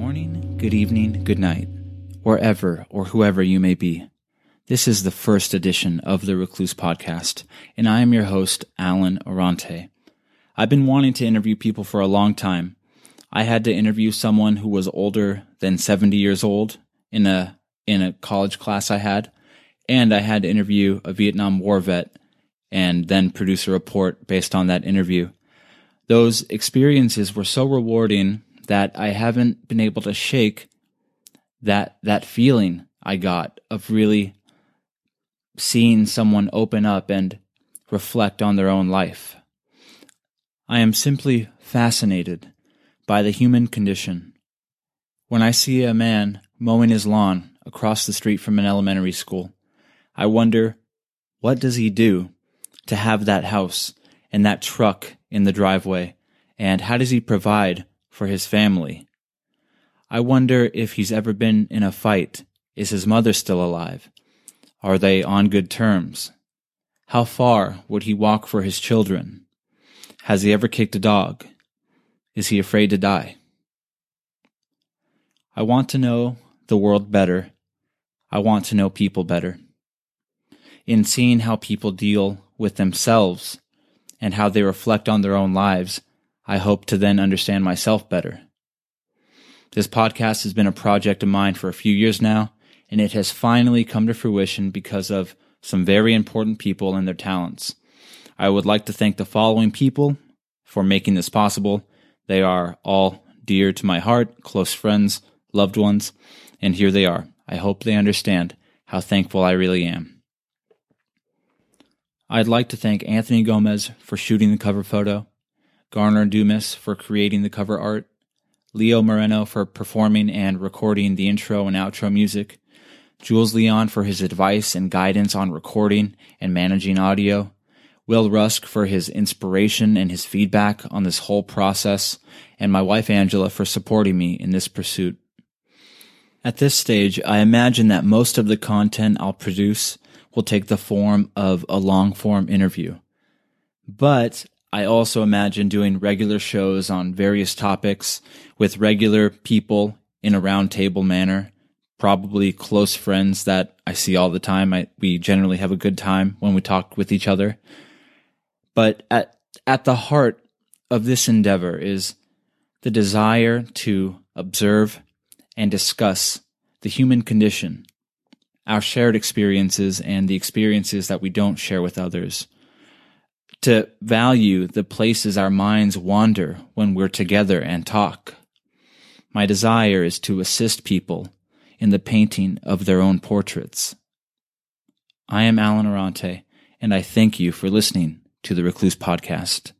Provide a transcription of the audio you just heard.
morning, good evening, good night, wherever or whoever you may be. This is the first edition of the Recluse Podcast, and I am your host, Allen Orrante. I've been wanting to interview people for a long time. I had to interview someone who was older than 70 years old in a in a college class I had, and I had to interview a Vietnam War vet and then produce a report based on that interview. Those experiences were so rewarding that I haven't been able to shake that that feeling I got of really seeing someone open up and reflect on their own life. I am simply fascinated by the human condition. When I see a man mowing his lawn across the street from an elementary school, I wonder what does he do to have that house and that truck in the driveway and how does he provide for his family. I wonder if he's ever been in a fight. Is his mother still alive? Are they on good terms? How far would he walk for his children? Has he ever kicked a dog? Is he afraid to die? I want to know the world better. I want to know people better. In seeing how people deal with themselves and how they reflect on their own lives, I hope to then understand myself better. This podcast has been a project of mine for a few years now, and it has finally come to fruition because of some very important people and their talents. I would like to thank the following people for making this possible. They are all dear to my heart, close friends, loved ones, and here they are. I hope they understand how thankful I really am. I'd like to thank Anthony Gomez for shooting the cover photo. Garner Dumas for creating the cover art, Leo Moreno for performing and recording the intro and outro music, Jules Leon for his advice and guidance on recording and managing audio, Will Rusk for his inspiration and his feedback on this whole process, and my wife Angela for supporting me in this pursuit. At this stage, I imagine that most of the content I'll produce will take the form of a long form interview. But I also imagine doing regular shows on various topics with regular people in a roundtable manner, probably close friends that I see all the time. I, we generally have a good time when we talk with each other. But at, at the heart of this endeavor is the desire to observe and discuss the human condition, our shared experiences and the experiences that we don't share with others to value the places our minds wander when we're together and talk. My desire is to assist people in the painting of their own portraits. I am Allen Orrante, and I thank you for listening to the Recluse Podcast.